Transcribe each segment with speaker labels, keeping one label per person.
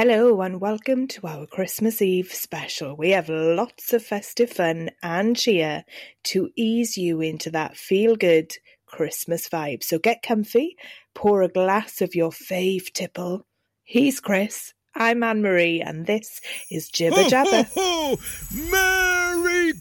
Speaker 1: Hello and welcome to our Christmas Eve special. We have lots of festive fun and cheer to ease you into that feel good Christmas vibe. So get comfy, pour a glass of your fave tipple. He's Chris. I'm Anne Marie, and this is Jibber Jabber.
Speaker 2: Ho, ho, ho!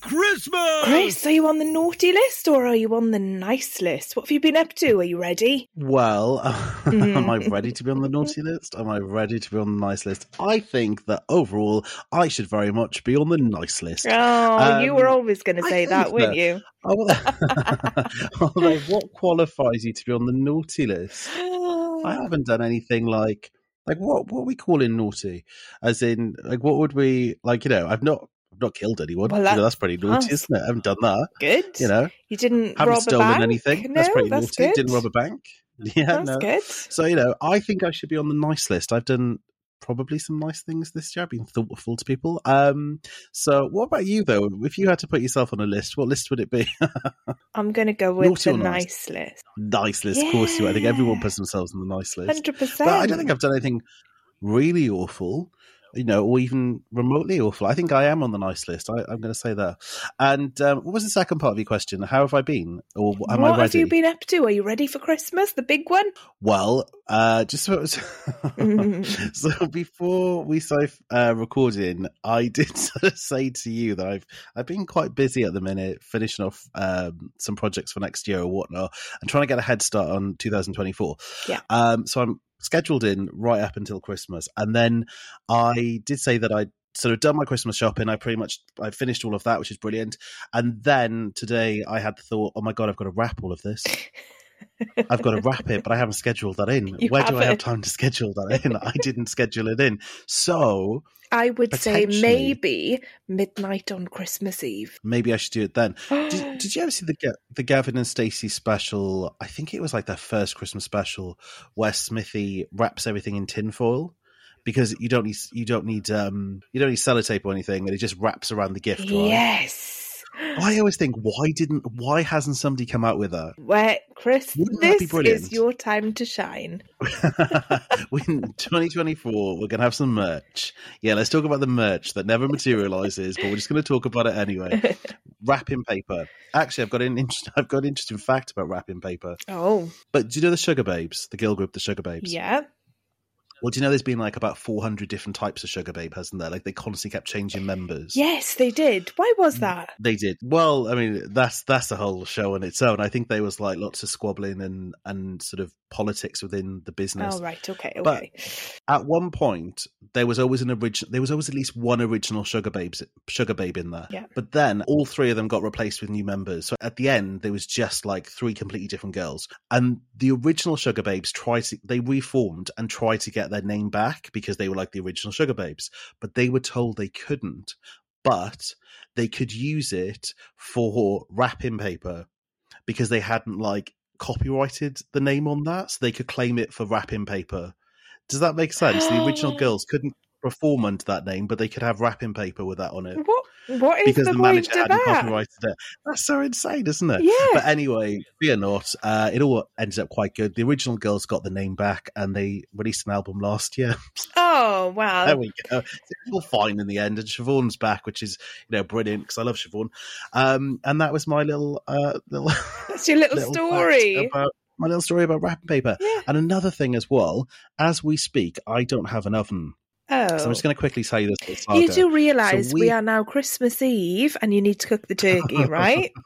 Speaker 2: Merry Christmas!
Speaker 1: Chris, are you on the naughty list or are you on the nice list? What have you been up to? Are you ready?
Speaker 3: Well, am I ready to be on the naughty list? Am I ready to be on the nice list? I think that overall, I should very much be on the nice list.
Speaker 1: Oh, you
Speaker 3: Um,
Speaker 1: were always going to say that,
Speaker 3: think
Speaker 1: weren't
Speaker 3: that-
Speaker 1: you?
Speaker 3: Although, what qualifies you to be on the naughty list? I haven't done anything like like what what are we calling naughty? As in, like what would we like? You know, I've not I've not killed anyone.
Speaker 1: Well,
Speaker 3: You know, that's pretty naughty,
Speaker 1: that's-
Speaker 3: isn't it? I haven't done that.
Speaker 1: Good.
Speaker 3: You know,
Speaker 1: you didn't
Speaker 3: haven't
Speaker 1: rob
Speaker 3: stolen
Speaker 1: a bank.
Speaker 3: anything.
Speaker 1: No,
Speaker 3: that's pretty
Speaker 1: that's
Speaker 3: naughty.
Speaker 1: Good.
Speaker 3: Didn't rob a bank. Yeah,
Speaker 1: That's
Speaker 3: no.
Speaker 1: good.
Speaker 3: So you know, I think I should be on the nice list. I've done probably some nice things this year. I've been thoughtful to people. Um, so what about you though? If you had to put yourself on a list, what list would it be?
Speaker 1: I'm going to go with
Speaker 3: Naughty
Speaker 1: the
Speaker 3: nice?
Speaker 1: nice list.
Speaker 3: nice list, of course. You. I think everyone puts themselves on the nice list.
Speaker 1: Hundred percent.
Speaker 3: But I don't think I've done anything really awful, you know, or even remotely awful. I think I am on the nice list. I, I'm going to say that. And um, what was the second part of your question? How have I been, or am
Speaker 1: what
Speaker 3: I ready?
Speaker 1: have you been up to? Are you ready for Christmas, the big one?
Speaker 3: Well, uh, just so, it was- so before we started uh, recording, I did sort of say to you that I've I've been quite busy at the minute, finishing off um, some projects for next year or whatnot, and trying to get a head start on 2024.
Speaker 1: Yeah.
Speaker 3: Um. So I'm scheduled in right up until Christmas, and then I did say that I. Sort of done my Christmas shopping. I pretty much I finished all of that, which is brilliant. And then today I had the thought, oh my god, I've got to wrap all of this. I've got to wrap it, but I haven't scheduled that in.
Speaker 1: You
Speaker 3: Where do I have time to schedule that in? I didn't schedule it in. So
Speaker 1: I would say maybe midnight on Christmas Eve.
Speaker 3: maybe I should do it then. Did, did you ever see the the Gavin and Stacey special? I think it was like their first Christmas special where Smithy wraps everything in tinfoil because you don't need you don't need um you don't need sellotape or anything, and it just wraps around the gift. Right?
Speaker 1: yes.
Speaker 3: I always think why didn't why hasn't somebody come out with that?
Speaker 1: Where Chris,
Speaker 3: Wouldn't
Speaker 1: this is your time to shine.
Speaker 3: in 2024, we're going to have some merch. Yeah, let's talk about the merch that never materializes, but we're just going to talk about it anyway. Wrapping paper. Actually, I've got an interest, I've got an interesting fact about wrapping paper.
Speaker 1: oh,
Speaker 3: But do you know the Sugababes, the girl group, the Sugababes?
Speaker 1: yeah.
Speaker 3: Well, do you know there's been like about 400 different types of Sugababe, hasn't there? Like they constantly kept changing members.
Speaker 1: Yes, they did. Why
Speaker 3: Mm.
Speaker 1: was that?
Speaker 3: They did well. I mean, that's that's a whole show on its own. I think there was like lots of squabbling and and sort of politics within the business.
Speaker 1: Oh, right. Okay. Okay.
Speaker 3: But- at one point there was always an original there was always at least one original Sugababes sugar babe in there
Speaker 1: Yeah.
Speaker 3: but then all three of them got replaced with new members so at the end there was just like three completely different girls and the original sugar babes tried to they reformed and tried to get their name back because they were like the original Sugababes but they were told they couldn't but they could use it for wrapping paper because they hadn't like copyrighted the name on that so they could claim it for wrapping paper does that make sense? The original girls couldn't perform under that name, but they could have wrapping paper with that on it
Speaker 1: What? What is
Speaker 3: because
Speaker 1: the,
Speaker 3: the,
Speaker 1: point
Speaker 3: manager
Speaker 1: of
Speaker 3: hadn't
Speaker 1: that?
Speaker 3: copyrighted it. That's so insane, isn't it?
Speaker 1: Yeah.
Speaker 3: But anyway, fear not. Uh, it all ended up quite good. The original girls got the name back, and they released an album last year.
Speaker 1: Oh wow.
Speaker 3: there we go. It's all fine in the end, and Siobhan's back, which is you know brilliant because I love Siobhan. Um, and that was my little uh, little
Speaker 1: That's your little,
Speaker 3: little
Speaker 1: story.
Speaker 3: about my little story about wrapping paper.
Speaker 1: Yeah.
Speaker 3: And another thing as well, as we speak, I don't have an oven. So I'm just going to quickly tell you this.
Speaker 1: you do realise
Speaker 3: So
Speaker 1: we...
Speaker 3: we-
Speaker 1: are now Christmas Eve and you need to cook the turkey, right?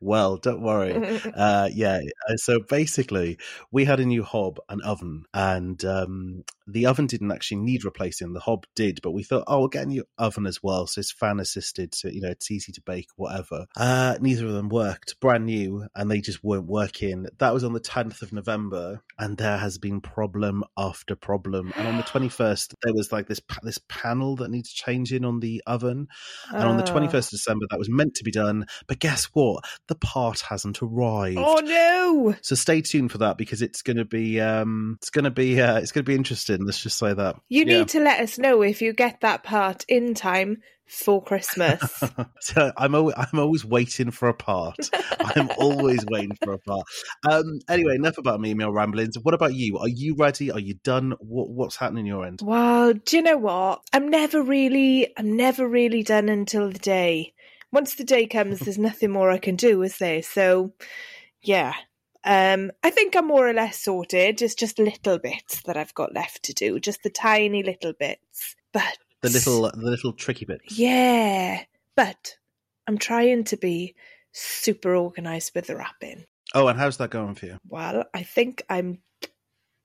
Speaker 3: Well, don't worry. uh, yeah. uh, So basically, we had a new hob and oven, and um, the oven didn't actually need replacing. The hob did, but we thought, oh, we'll get a new oven as well. So it's fan assisted, so you know it's easy to bake, whatever. Uh, neither of them worked, brand new, and they just weren't working. That was on the 10th of November, and there has been problem after problem. And on the 21st, there was like this this panel that needs changing on the oven, and on the
Speaker 1: Oh.
Speaker 3: 21st of December, that was meant to be done. But guess what? The part hasn't arrived.
Speaker 1: Oh no!
Speaker 3: So stay tuned for that because it's going to be um it's going to be uh, it's going to be interesting. Let's just say that.
Speaker 1: You
Speaker 3: Yeah.
Speaker 1: need to let us know if you get that part in time for Christmas.
Speaker 3: so I'm always, I'm always waiting for a part. I'm always waiting for a part. Um, anyway, enough about me my ramblings. What about you? Are you ready? Are you done? What, what's happening your end?
Speaker 1: well, do you know what? I'm never really, I'm never really done until the day. Once the day comes, there's nothing more I can do, is there? So, yeah. Um, I think I'm more or less sorted. It's just little bits that I've got left to do, just the tiny little bits. But
Speaker 3: The little the little tricky bits.
Speaker 1: yeah, but I'm trying to be super organized with the wrapping.
Speaker 3: Oh, and how's that going for you?
Speaker 1: Well, I think I'm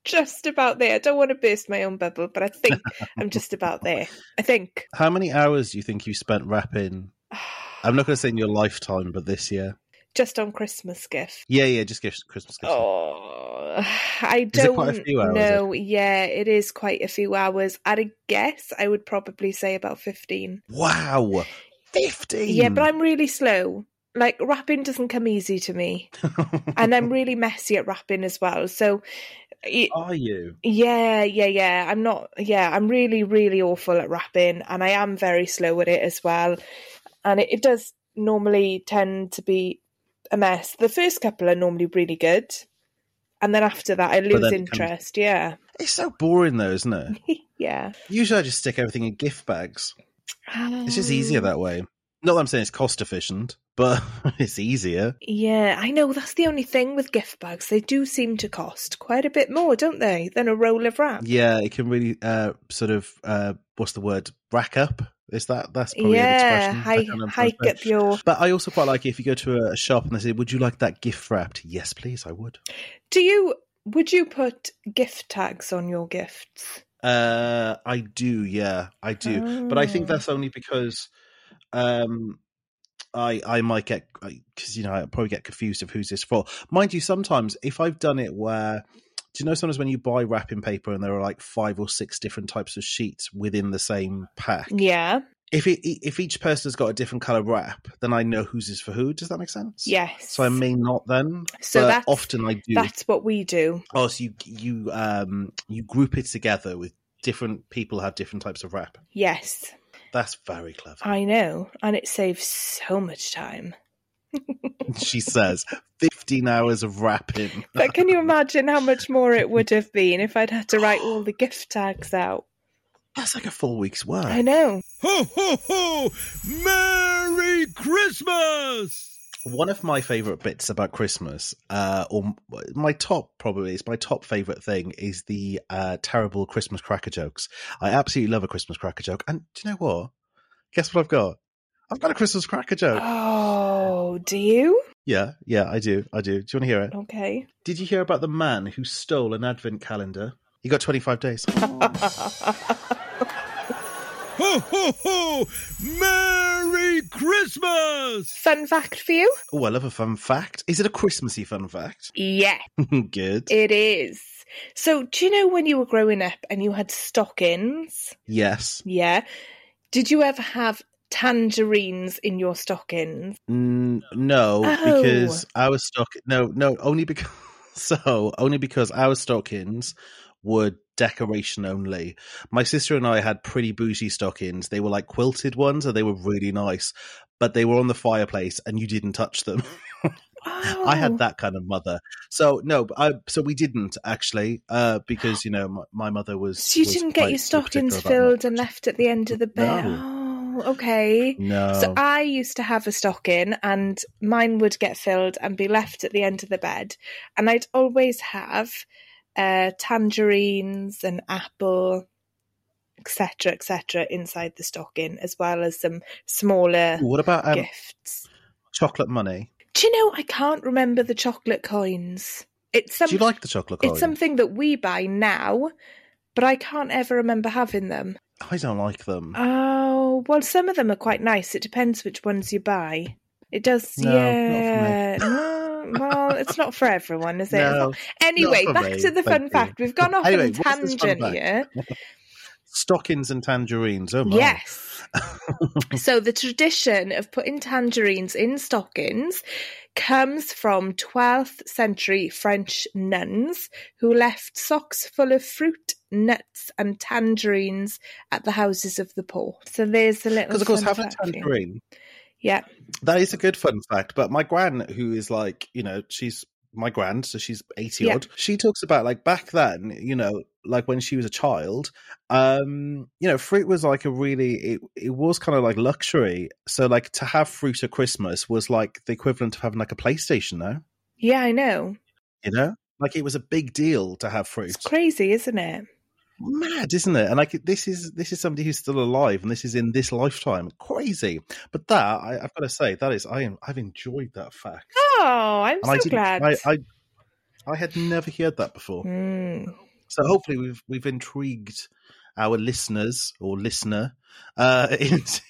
Speaker 1: just about there. I don't want to burst my own bubble, but I think I'm just about there. I think.
Speaker 3: How many hours do you think you spent wrapping? I'm not going to say in your lifetime, but this year.
Speaker 1: just on Christmas gift.
Speaker 3: Yeah, yeah, just gifts, Christmas gifts.
Speaker 1: Oh, I
Speaker 3: it
Speaker 1: don't
Speaker 3: quite a few hours,
Speaker 1: know. Yeah, it is quite a few hours. At a guess, I would probably say about 15.
Speaker 3: Wow, fifteen.
Speaker 1: Yeah, but I'm really slow. Like, wrapping doesn't come easy to me. and I'm really messy at wrapping as well. So, y-
Speaker 3: Are you?
Speaker 1: yeah, yeah, yeah. I'm not, yeah, I'm really, really awful at wrapping and I am very slow at it as well. And it, it does normally tend to be a mess. The first couple are normally really good. And then after that, I lose
Speaker 3: it comes-
Speaker 1: interest. Yeah.
Speaker 3: It's so boring, though, isn't it?
Speaker 1: yeah.
Speaker 3: Usually, I just stick everything in gift bags. It's just easier
Speaker 1: Um,
Speaker 3: that way. Not that I'm saying it's cost efficient, but it's easier.
Speaker 1: Yeah, I know. That's the only thing with gift bags. They do seem to cost quite a bit more, don't they, than a roll of wrap?
Speaker 3: Yeah, it can really uh, sort of uh, what's the word? Rack up. Is that that's probably
Speaker 1: yeah, hike, hike up your.
Speaker 3: But I also quite like it if you go to a shop and they say, "Would you like that gift wrapped?" Yes, please. I would.
Speaker 1: Do you? Would you put gift tags on your gifts?
Speaker 3: Uh, I do. Yeah, I do. But I think
Speaker 1: Oh.
Speaker 3: that's only because um, I I might get because you know I probably get confused of who's this for. Mind you, sometimes if I've done it where. Do you know sometimes when you buy wrapping paper and there are like five or six different types of sheets within the same pack?
Speaker 1: Yeah.
Speaker 3: If it if each person's got a different color wrap, then I know whose is for who. Does that make sense?
Speaker 1: Yes.
Speaker 3: So I may not then.
Speaker 1: So
Speaker 3: but
Speaker 1: that's
Speaker 3: often I do.
Speaker 1: that's what we do.
Speaker 3: Oh, so you you um you group it together with different people have different types of wrap.
Speaker 1: Yes,
Speaker 3: That's very clever.
Speaker 1: I know, and it saves so much time.
Speaker 3: She says fifteen hours of wrapping.
Speaker 1: But can you imagine how much more it would have been if I'd had to write all the gift tags out?
Speaker 3: That's like a full week's work.
Speaker 1: I know.
Speaker 2: Ho, ho, ho! Merry Christmas!
Speaker 3: One of my favorite bits about Christmas, uh, or my top probably is my top favorite thing is the uh, terrible Christmas cracker jokes. I absolutely love a Christmas cracker joke. And do you know what? Guess what I've got? I've got a Christmas cracker joke.
Speaker 1: Oh, do you?
Speaker 3: Yeah, yeah, I do. I do. Do you want to hear it?
Speaker 1: Okay.
Speaker 3: Did you hear about the man who stole an advent calendar? He got 25 days.
Speaker 2: Ho, ho, ho! Merry Christmas!
Speaker 1: Fun fact for you?
Speaker 3: Oh, I love a fun fact. Is it a Christmassy fun fact?
Speaker 1: Yeah,
Speaker 3: Good.
Speaker 1: it is. So, do you know when you were growing up and you had stockings?
Speaker 3: yes.
Speaker 1: Yeah. Did you ever have tangerines in your stockings?
Speaker 3: Mm, no,
Speaker 1: Oh.
Speaker 3: because our stock. No, no, only because. So, only because our stockings were decoration only. My sister and I had pretty bougie stockings. They were like quilted ones and they were really nice, but they were on the fireplace and you didn't touch them. I
Speaker 1: Oh.
Speaker 3: had that kind of mother. So no, I so we didn't actually, uh, because you know my, my mother was.
Speaker 1: So you
Speaker 3: was
Speaker 1: didn't get your stockings filled and left at the end of the bed? Oh, okay.
Speaker 3: No,
Speaker 1: So I used to have a stocking and mine would get filled and be left at the end of the bed. And I'd always have uh, tangerines and apple, etc., etc., inside the stocking, as well as some smaller
Speaker 3: what about um,
Speaker 1: gifts.
Speaker 3: chocolate money?
Speaker 1: Do you know, I can't remember the chocolate coins. It's some,
Speaker 3: Do you like the chocolate coin?
Speaker 1: it's something that we buy now, but I can't ever remember having them.
Speaker 3: I don't like them.
Speaker 1: Oh, well, some of them are quite nice. It depends which ones you buy. It does,
Speaker 3: No, not for me.
Speaker 1: yeah. No, well, it's not for everyone, is it?
Speaker 3: No,
Speaker 1: Anyway, back
Speaker 3: me,
Speaker 1: to the
Speaker 3: thank
Speaker 1: fun
Speaker 3: you.
Speaker 1: fact. We've gone off
Speaker 3: Anyway,
Speaker 1: on a
Speaker 3: what's this fun
Speaker 1: tangent here.
Speaker 3: stockings and tangerines. Oh my!
Speaker 1: Yes. so the tradition of putting tangerines in stockings comes from 12th century French nuns who left socks full of fruit, nuts, and tangerines at the houses of the poor. So there's a little.
Speaker 3: Because of course, having a tangerine
Speaker 1: Yeah.
Speaker 3: That is a good fun fact. But my gran, who is like, you know, she's my grand, so she's 80
Speaker 1: Yeah.
Speaker 3: odd. She talks about like back then, you know, like when she was a child, um, you know, fruit was like a really it, it was kind of like luxury. So like to have fruit at Christmas was like the equivalent of having like a PlayStation now,
Speaker 1: Yeah, I know.
Speaker 3: you know? Like it was a big deal to have fruit.
Speaker 1: It's crazy, isn't it?
Speaker 3: Mad, isn't it? And like this is this is somebody who's still alive, and this is in this lifetime. Crazy, but that I, I've got to say that is I am I've enjoyed that fact.
Speaker 1: Oh, I'm
Speaker 3: and
Speaker 1: so
Speaker 3: I
Speaker 1: glad.
Speaker 3: I, I I had never heard that before.
Speaker 1: Mm.
Speaker 3: So hopefully we've we've intrigued our listeners or listener uh into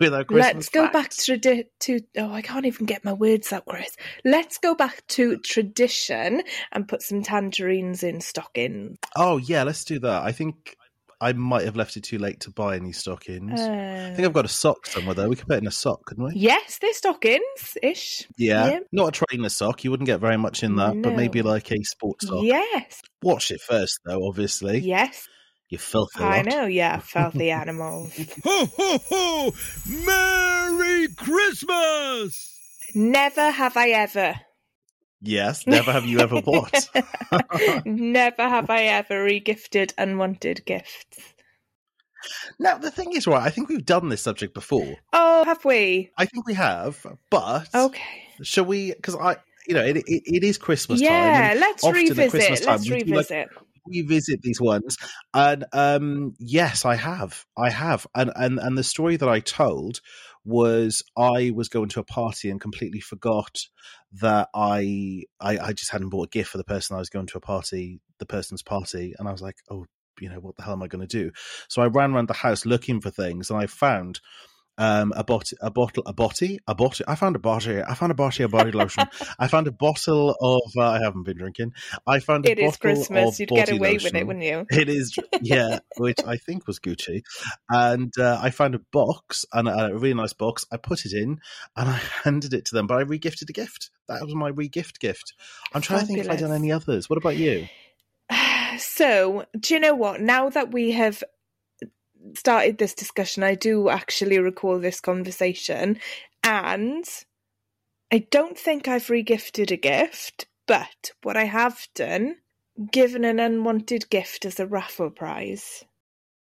Speaker 3: with our Christmas.
Speaker 1: Let's go back
Speaker 3: facts.
Speaker 1: to, tradi- to oh, I can't even get my words out, Chris. Let's go back to tradition and put some tangerines in stockings.
Speaker 3: Oh yeah, let's do that. I think I might have left it too late to buy any stockings. I think I've got a sock somewhere though. We could put it in a sock, couldn't we?
Speaker 1: Yes, they're stockings ish.
Speaker 3: Yeah.
Speaker 1: Yeah.
Speaker 3: Not a trainer sock. You wouldn't get very much in that, but maybe like a sports sock.
Speaker 1: Yes,
Speaker 3: Wash it first though, obviously.
Speaker 1: yes.
Speaker 3: You filthy
Speaker 1: I
Speaker 3: lot.
Speaker 1: know, yeah, filthy animals.
Speaker 2: Ho, ho, ho! Merry Christmas!
Speaker 1: Never have I ever.
Speaker 3: Yes, never have you ever bought.
Speaker 1: Never have I ever regifted unwanted gifts.
Speaker 3: now the thing is, right, I think we've done this subject before.
Speaker 1: Oh, have we?
Speaker 3: I think we have, but
Speaker 1: Okay.
Speaker 3: shall we? Because I, you know, it, it, it is Christmas time.
Speaker 1: Yeah, let's revisit.
Speaker 3: Time,
Speaker 1: Let's
Speaker 3: revisit. like,
Speaker 1: revisit.
Speaker 3: these ones, and um, yes, I have, I have, and and and the story that I told was I was going to a party and completely forgot that I, I I just hadn't bought a gift for the person I was going to a party, the person's party, and I was like, oh, you know, what the hell am I going to do? So I ran around the house looking for things, and I found um a bot a bottle a botty a bottle i found a botty i found a botty a body lotion i found a bottle of uh, i haven't been drinking i found a
Speaker 1: It is
Speaker 3: bottle
Speaker 1: Christmas.
Speaker 3: of
Speaker 1: You'd get
Speaker 3: body
Speaker 1: away with it, wouldn't you?
Speaker 3: It is, yeah, which I think was Gucci. And uh, I found a box, and a, a really nice box. I put it in, and I handed it to them. But I regifted a gift. That was my regift gift. I'm trying to think if I've done any others. What about you?
Speaker 1: So, do you know what? Now that we have started this discussion, I do actually recall this conversation, and I don't think I've regifted a gift, but what I have done, given an unwanted gift as a raffle prize.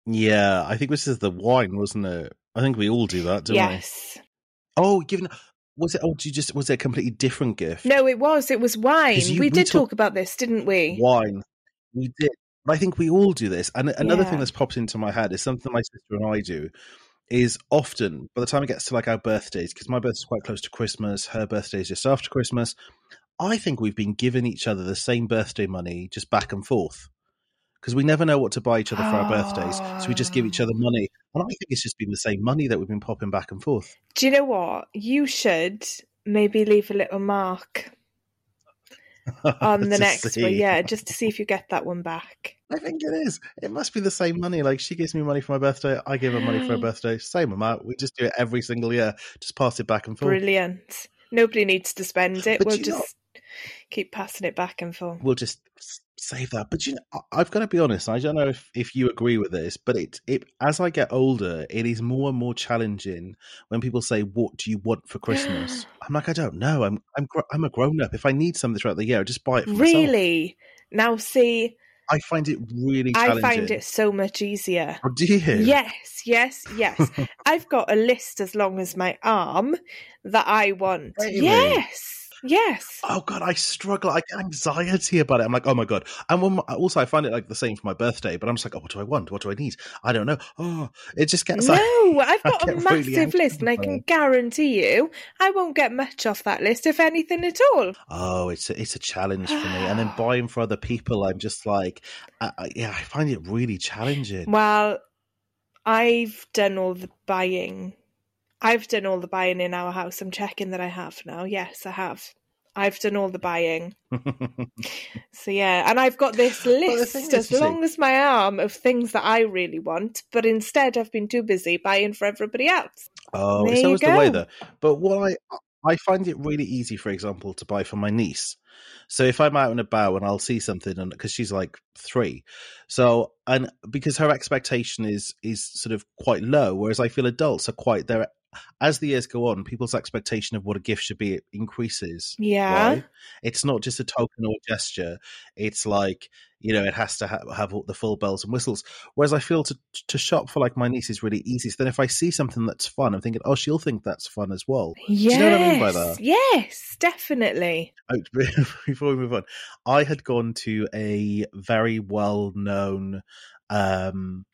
Speaker 3: Yeah, I think this is the wine, wasn't it? I think we all do that, don't
Speaker 1: yes.
Speaker 3: we? Oh, given was it? Oh, did you just was it a completely different gift?
Speaker 1: No, it was. It was wine.
Speaker 3: you-
Speaker 1: we
Speaker 3: we
Speaker 1: did
Speaker 3: talk-
Speaker 1: talk about this, didn't we?
Speaker 3: wine. We did. But I think we all do this. And another
Speaker 1: Yeah.
Speaker 3: thing that's popped into my head is something my sister and I do is often by the time it gets to like our birthdays, because my birthday's quite close to Christmas, her birthday is just after Christmas. I think we've been giving each other the same birthday money just back and forth. Because we never know what to buy each other for our birthdays. So we just give each other money. And I think it's just been the same money that we've been popping back and forth.
Speaker 1: Do you know what? You should maybe leave a little mark on the next one. Yeah, just to see if you get that one back.
Speaker 3: I think it is. It must be the same money. Like she gives me money for my birthday, I give her money for her birthday. Same amount. We just do it every single year. Just pass it back and forth.
Speaker 1: Brilliant. Nobody needs to spend it.
Speaker 3: But
Speaker 1: we'll just keep passing it back and forth.
Speaker 3: We'll just save that. But you know, I've got to be honest. I don't know if, if you agree with this, but it it as I get older, it is more and more challenging when people say, "What do you want for Christmas?" I'm like, I don't know. I'm I'm gr- I'm a grown up. If I need something throughout the year, I just buy it for myself.
Speaker 1: Really? Now, see,
Speaker 3: I find it really
Speaker 1: I find it so much easier.
Speaker 3: Oh, do you?
Speaker 1: Yes, yes, yes. I've got a list as long as my arm that I want.
Speaker 3: Really?
Speaker 1: Yes, yes.
Speaker 3: Oh god, I struggle. I get anxiety about it. I'm like, oh my god. And when my, also, I find it like the same for my birthday. But I'm just like, oh, what do I want? What do I need? I don't know. Oh, it just gets like,
Speaker 1: No, I've got a
Speaker 3: get really
Speaker 1: massive list, and I can guarantee you I won't get much off that list, if anything at all.
Speaker 3: oh, it's a, it's a challenge for me. And then buying for other people, I'm just like, I, I, yeah, I find it really challenging.
Speaker 1: Well, I've done all the buying. I've done all the buying in our house. I'm checking that I have now. Yes, I have. I've done all the buying. So yeah, and I've got this list as
Speaker 3: you see-
Speaker 1: long as my arm of things that I really want, but instead I've been too busy buying for everybody else.
Speaker 3: Oh,
Speaker 1: There
Speaker 3: it's always the way
Speaker 1: go.
Speaker 3: though. But what I I find it really easy, for example, to buy for my niece. So if I'm out and about and I'll see something, and because she's like three, so and because her expectation is is sort of quite low, whereas I feel adults are quite there. As the years go on, people's expectation of what a gift should be increases.
Speaker 1: Yeah.
Speaker 3: right? It's not just a token or a gesture. It's like you know, it has to ha- have all the full bells and whistles. Whereas I feel to to shop for like my niece is really easy. So then if I see something that's fun, I'm thinking, oh, she'll think that's fun as well.
Speaker 1: Yes.
Speaker 3: you know what I mean by that?
Speaker 1: Yes, definitely.
Speaker 3: Oh, Before we move on, I had gone to a very well known. Um,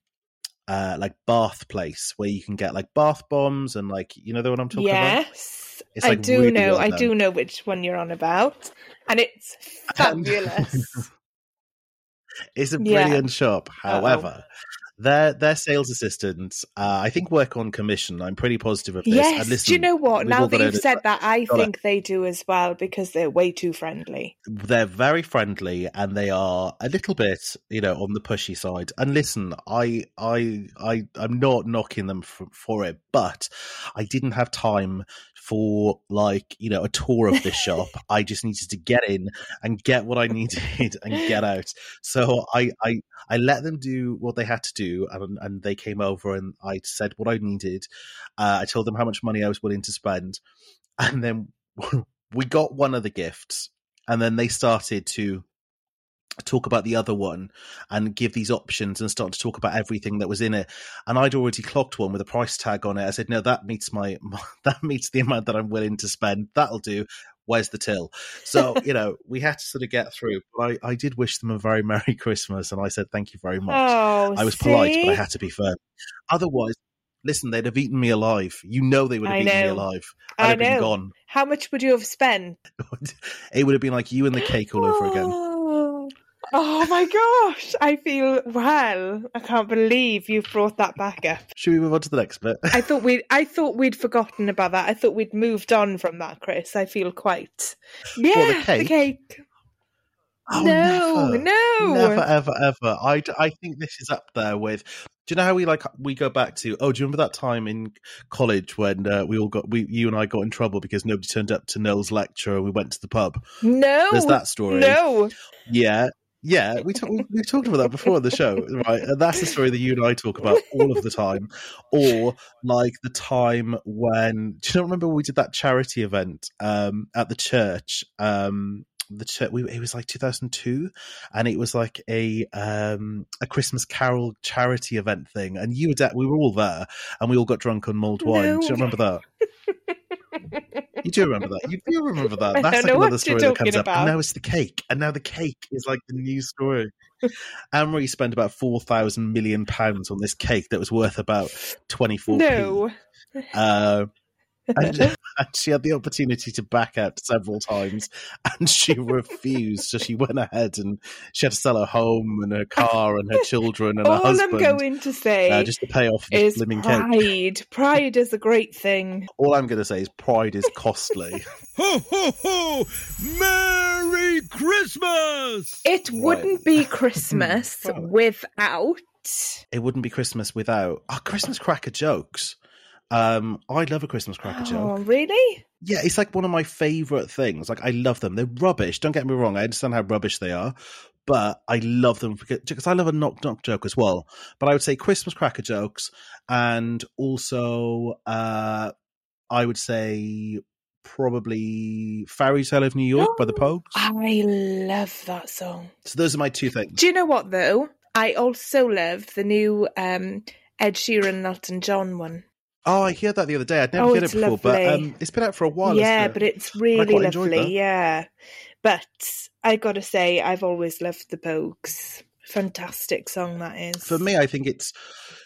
Speaker 3: uh, like bath place where you can get like bath bombs and like you know the one I'm talking about.
Speaker 1: yes.
Speaker 3: It's,
Speaker 1: I do
Speaker 3: really
Speaker 1: know.
Speaker 3: well
Speaker 1: I do know which one you're on about. And it's fabulous.
Speaker 3: It's a
Speaker 1: Yeah.
Speaker 3: brilliant shop.
Speaker 1: Uh-oh.
Speaker 3: However, their their sales assistants, uh, I think, work on commission. I'm pretty positive of this.
Speaker 1: yes.
Speaker 3: Listen,
Speaker 1: do you know what? Now that you've said that, I
Speaker 3: got it.
Speaker 1: think they do as well because they're way too friendly.
Speaker 3: they're very friendly and they are a little bit, you know, on the pushy side. And listen, I, I, I, I'm not knocking them for, for it, but I didn't have time for like, you know, a tour of this shop. I just needed to get in and get what I needed and get out. So I, I, I let them do what they had to do, and and they came over and I said what I needed. Uh, I told them how much money I was willing to spend, and then we got one of the gifts, and then they started to talk about the other one and give these options and start to talk about everything that was in it. And i'd already clocked one with a price tag on it. I said no that meets my, my that meets the amount that i'm willing to spend. That'll do. Where's the till? So you know we had to sort of get through but i i did wish them a very merry christmas and i said thank you very much.
Speaker 1: Oh,
Speaker 3: i was polite but i had to be firm. Otherwise listen they'd have eaten me alive. You know they would have
Speaker 1: I
Speaker 3: eaten me alive. I'd
Speaker 1: I
Speaker 3: have been gone.
Speaker 1: How much would you have spent?
Speaker 3: it would have been like you and the cake all over again
Speaker 1: Oh, my gosh. I feel well. I can't believe you've brought that back up.
Speaker 3: should we move on to the next bit
Speaker 1: I thought we I thought we'd forgotten about that. I thought we'd moved on from that, Chris. I feel quite Yeah, the
Speaker 3: cake?
Speaker 1: cake.
Speaker 3: Oh,
Speaker 1: no,
Speaker 3: never.
Speaker 1: no.
Speaker 3: Never, ever, ever. I, I think this is up there with. Do you know how we like we go back to? Oh, do you remember that time in college when uh, we all got we you and I got in trouble because nobody turned up to Noel's lecture and we went to the pub?
Speaker 1: No.
Speaker 3: There's that story.
Speaker 1: No.
Speaker 3: Yeah, yeah. We talk, we- we've talked about that before on the show, right? And that's the story that you and I talk about all of the time. Or like the time when do you not remember when we did that charity event um, at the church? Um, the church we, it was like 2002 and it was like a um a christmas carol charity event thing and you were de- we were all there and we all got drunk on mulled wine do you remember that you do remember that. You do remember that. That's like another story that comes up. And now it's the cake. And now the cake is like the new story. Anne-Marie spent about 4,000 million pounds on this cake that was worth about 24p
Speaker 1: No.
Speaker 3: uh, and, and she had the opportunity to back out several times and she refused. So she went ahead and she had to sell her home and her car and her children and her husband.
Speaker 1: All I'm going to say
Speaker 3: uh, just to pay off
Speaker 1: is
Speaker 3: living cake.
Speaker 1: pride. Pride is a great thing.
Speaker 3: All I'm going to say is pride is costly.
Speaker 2: Ho, ho, ho! Merry Christmas!
Speaker 1: It wouldn't be Christmas without.
Speaker 3: it wouldn't be Christmas without oh, Christmas cracker jokes. Um, I love a Christmas cracker joke.
Speaker 1: Oh,
Speaker 3: joke.
Speaker 1: really?
Speaker 3: Yeah, it's like one of my favorite things. Like I love them. They're rubbish. Don't get me wrong. I understand how rubbish they are, but I love them because, I love a knock knock joke as well. But I would say Christmas cracker jokes, and also uh, I would say probably Fairy Tale of New York by the Pogues.
Speaker 1: I love that song.
Speaker 3: So those are my two things.
Speaker 1: Do you know what though? I also love the new um, Ed Sheeran, Elton John one.
Speaker 3: Oh, I heard that the other day. I'd never
Speaker 1: Oh,
Speaker 3: heard it before, but um, it's been out for a while.
Speaker 1: yeah,
Speaker 3: it?
Speaker 1: but it's really lovely. Yeah, but I gotta say, I've always loved the Pogues. Fantastic song that is.
Speaker 3: for me, I think it's.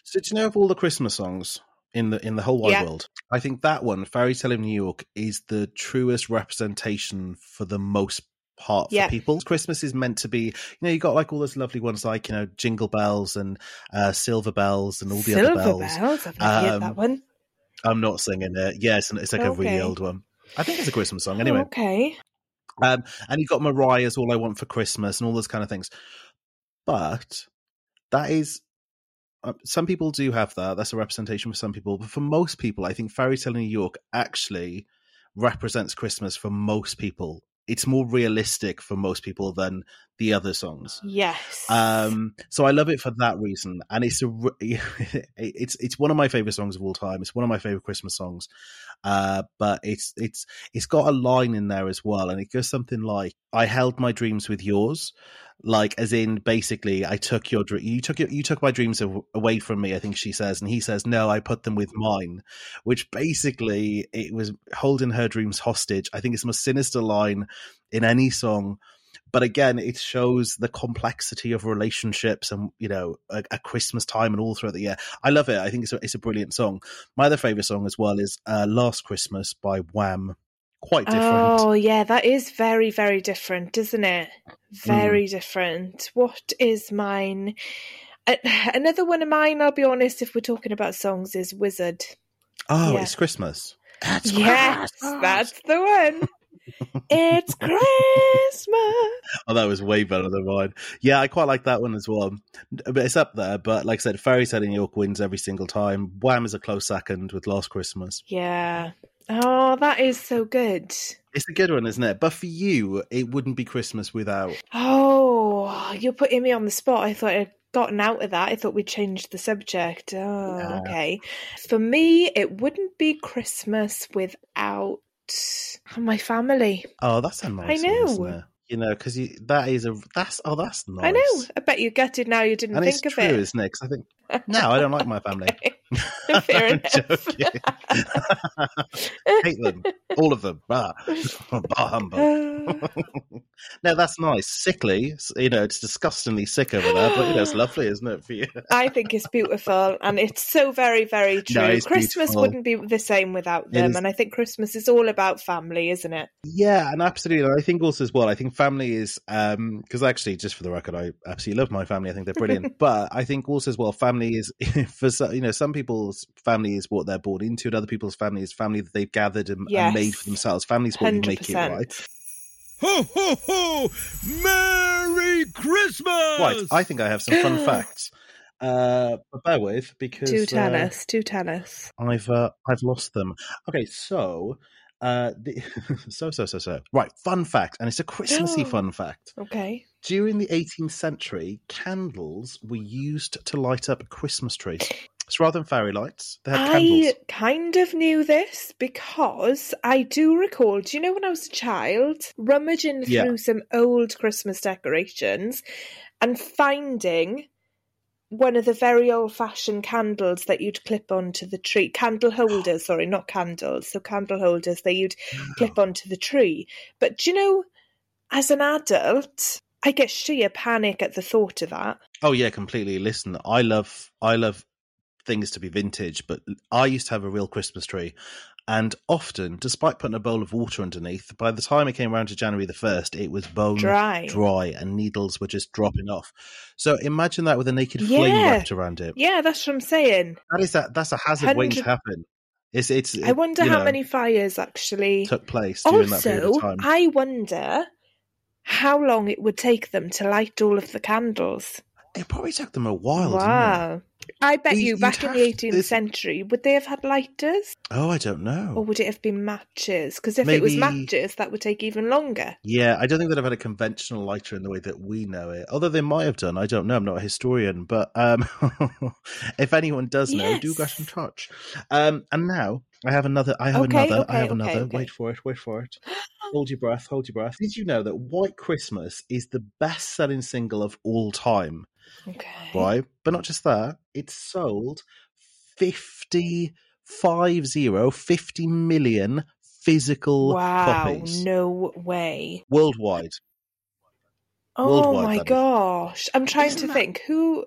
Speaker 3: So do you know of all the Christmas songs in the in the whole wide
Speaker 1: Yeah.
Speaker 3: world? I think that one, "Fairy Tale of New York," is the truest representation for the most part for
Speaker 1: Yeah.
Speaker 3: people. Christmas is meant to be. You know, you got like all those lovely ones like you know Jingle Bells and uh, Silver Bells and all the
Speaker 1: Silver
Speaker 3: other bells.
Speaker 1: Bells. I've never heard
Speaker 3: Um,
Speaker 1: that one.
Speaker 3: I'm not singing it. Yeah, it's, it's like a really old one. I think it's a Christmas song anyway.
Speaker 1: okay.
Speaker 3: Um, and you've got Mariah's All I Want for Christmas and all those kind of things. But that is uh, some people do have that. That's a representation for some people, but for most people, I think Fairy Tale in New York actually represents Christmas for most people. It's more realistic for most people than the other songs.
Speaker 1: Yes.
Speaker 3: Um, so I love it for that reason, and it's a it's it's one of my favorite songs of all time. It's one of my favorite Christmas songs, uh, but it's it's it's got a line in there as well, and it goes something like, "I held my dreams with yours." like as in basically i took your you took your, you took my dreams away from me i think she says and he says no i put them with mine which basically it was holding her dreams hostage i think it's the most sinister line in any song but again it shows the complexity of relationships and you know at christmas time and all throughout the year i love it i think it's a, it's a brilliant song my other favorite song as well is uh, last christmas by wham quite different
Speaker 1: Oh, yeah, that is very, very different, isn't it? Very different. What is mine? Uh, another one of mine, I'll be honest, if we're talking about songs, is Wizzard.
Speaker 3: oh
Speaker 1: yeah.
Speaker 3: it's christmas it's
Speaker 1: Yes,
Speaker 3: Christmas!
Speaker 1: that's the one. It's Christmas.
Speaker 3: Oh, that was way better than mine. Yeah, I quite like that one as well. But it's up there. But like I said, Fairy Tale in New York wins every single time. Wham is a close second with Last Christmas.
Speaker 1: Yeah. Oh, that is so good.
Speaker 3: It's a good one, isn't it? But for you, it wouldn't be Christmas without.
Speaker 1: Oh, you're putting me on the spot. I thought I'd gotten out of that. I thought we'd changed the subject. Oh,
Speaker 3: Yeah.
Speaker 1: okay. For me, it wouldn't be Christmas without my family.
Speaker 3: Oh, that's a nice
Speaker 1: know.
Speaker 3: one. You know, because that is a that's oh that's nice.
Speaker 1: I know. I bet you're gutted now you didn't
Speaker 3: and
Speaker 1: think
Speaker 3: it's
Speaker 1: of
Speaker 3: true,
Speaker 1: it.
Speaker 3: isn't it? 'Cause I think no, I don't like my family.
Speaker 1: Fair
Speaker 3: I'm
Speaker 1: enough.
Speaker 3: joking. Hate them, all of them. Bah, bah humbug. no, that's nice. Sickly, you know, it's disgustingly sick over there, but you know, it's lovely, isn't it for you?
Speaker 1: I think it's beautiful, and it's so very, very true.
Speaker 3: No,
Speaker 1: Christmas
Speaker 3: beautiful.
Speaker 1: wouldn't be the same without them, and I think Christmas is all about family, isn't it?
Speaker 3: Yeah, and absolutely. And I think also as well, I think family is um because actually, just for the record, I absolutely love my family. I think they're brilliant. but I think also as well, family is for so- you know some people's family is what they're born into, and other people's family is family that they've gathered and, and made for themselves. Family is what you make it, right?
Speaker 2: Ho, ho, ho! Merry Christmas!
Speaker 3: Right. I think I have some fun facts. Uh, but bear with because
Speaker 1: Do tell
Speaker 3: uh,
Speaker 1: us, do tell us.
Speaker 3: I've uh, I've lost them. Okay, so uh, the, so so so so right. Fun fact, and it's a Christmassy fun fact.
Speaker 1: Okay.
Speaker 3: During the 18th century, candles were used to light up Christmas tree. So rather than fairy lights, they had candles.
Speaker 1: I kind of knew this because I do recall, do you know when I was a child, rummaging
Speaker 3: Yeah.
Speaker 1: through some old Christmas decorations and finding one of the very old fashioned candles that you'd clip onto the tree. Candle holders, sorry, not candles. So candle holders that you'd ah. clip onto the tree. But do you know, as an adult, I get sheer panic at the thought of that.
Speaker 3: Oh yeah, completely. Listen, I love I love things to be vintage, but I used to have a real Christmas tree. And often, despite putting a bowl of water underneath, by the time it came around to January the 1st, it was bone
Speaker 1: Dry.
Speaker 3: dry and needles were just dropping off. So imagine that with a naked flame wrapped around it.
Speaker 1: Yeah, that's what I'm saying.
Speaker 3: That is that that's a hazard waiting to happen. It's it's
Speaker 1: I wonder how
Speaker 3: know,
Speaker 1: many fires actually.
Speaker 3: took place during that period of time.
Speaker 1: I wonder how long it would take them to light all of the candles.
Speaker 3: It probably took them a while, didn't it?
Speaker 1: wow. I bet
Speaker 3: You-
Speaker 1: back in the 18th
Speaker 3: there's-
Speaker 1: century, would they have had lighters?
Speaker 3: Oh, I don't know.
Speaker 1: Or would it have been matches? Because if it was matches, that would take even longer.
Speaker 3: Yeah, I don't think they'd have had a conventional lighter in the way that we know it. Although they might have done. I don't know. I'm not a historian. But um, if anyone does know, do get in
Speaker 1: Yes.
Speaker 3: touch. Um, and now I have another. I have
Speaker 1: Okay,
Speaker 3: another. I have
Speaker 1: okay,
Speaker 3: another.
Speaker 1: okay.
Speaker 3: Wait for it. Wait for it. hold your breath. Hold your breath. Did you know that White Christmas is the best selling single of all time?
Speaker 1: Okay.
Speaker 3: Right? But not just that, it's sold 50, 50, 50 million physical copies.
Speaker 1: Wow,
Speaker 3: copies
Speaker 1: no way.
Speaker 3: worldwide.
Speaker 1: Oh
Speaker 3: Worldwide,
Speaker 1: my
Speaker 3: that is.
Speaker 1: gosh. I'm trying
Speaker 3: Isn't
Speaker 1: to
Speaker 3: that-
Speaker 1: think. Who?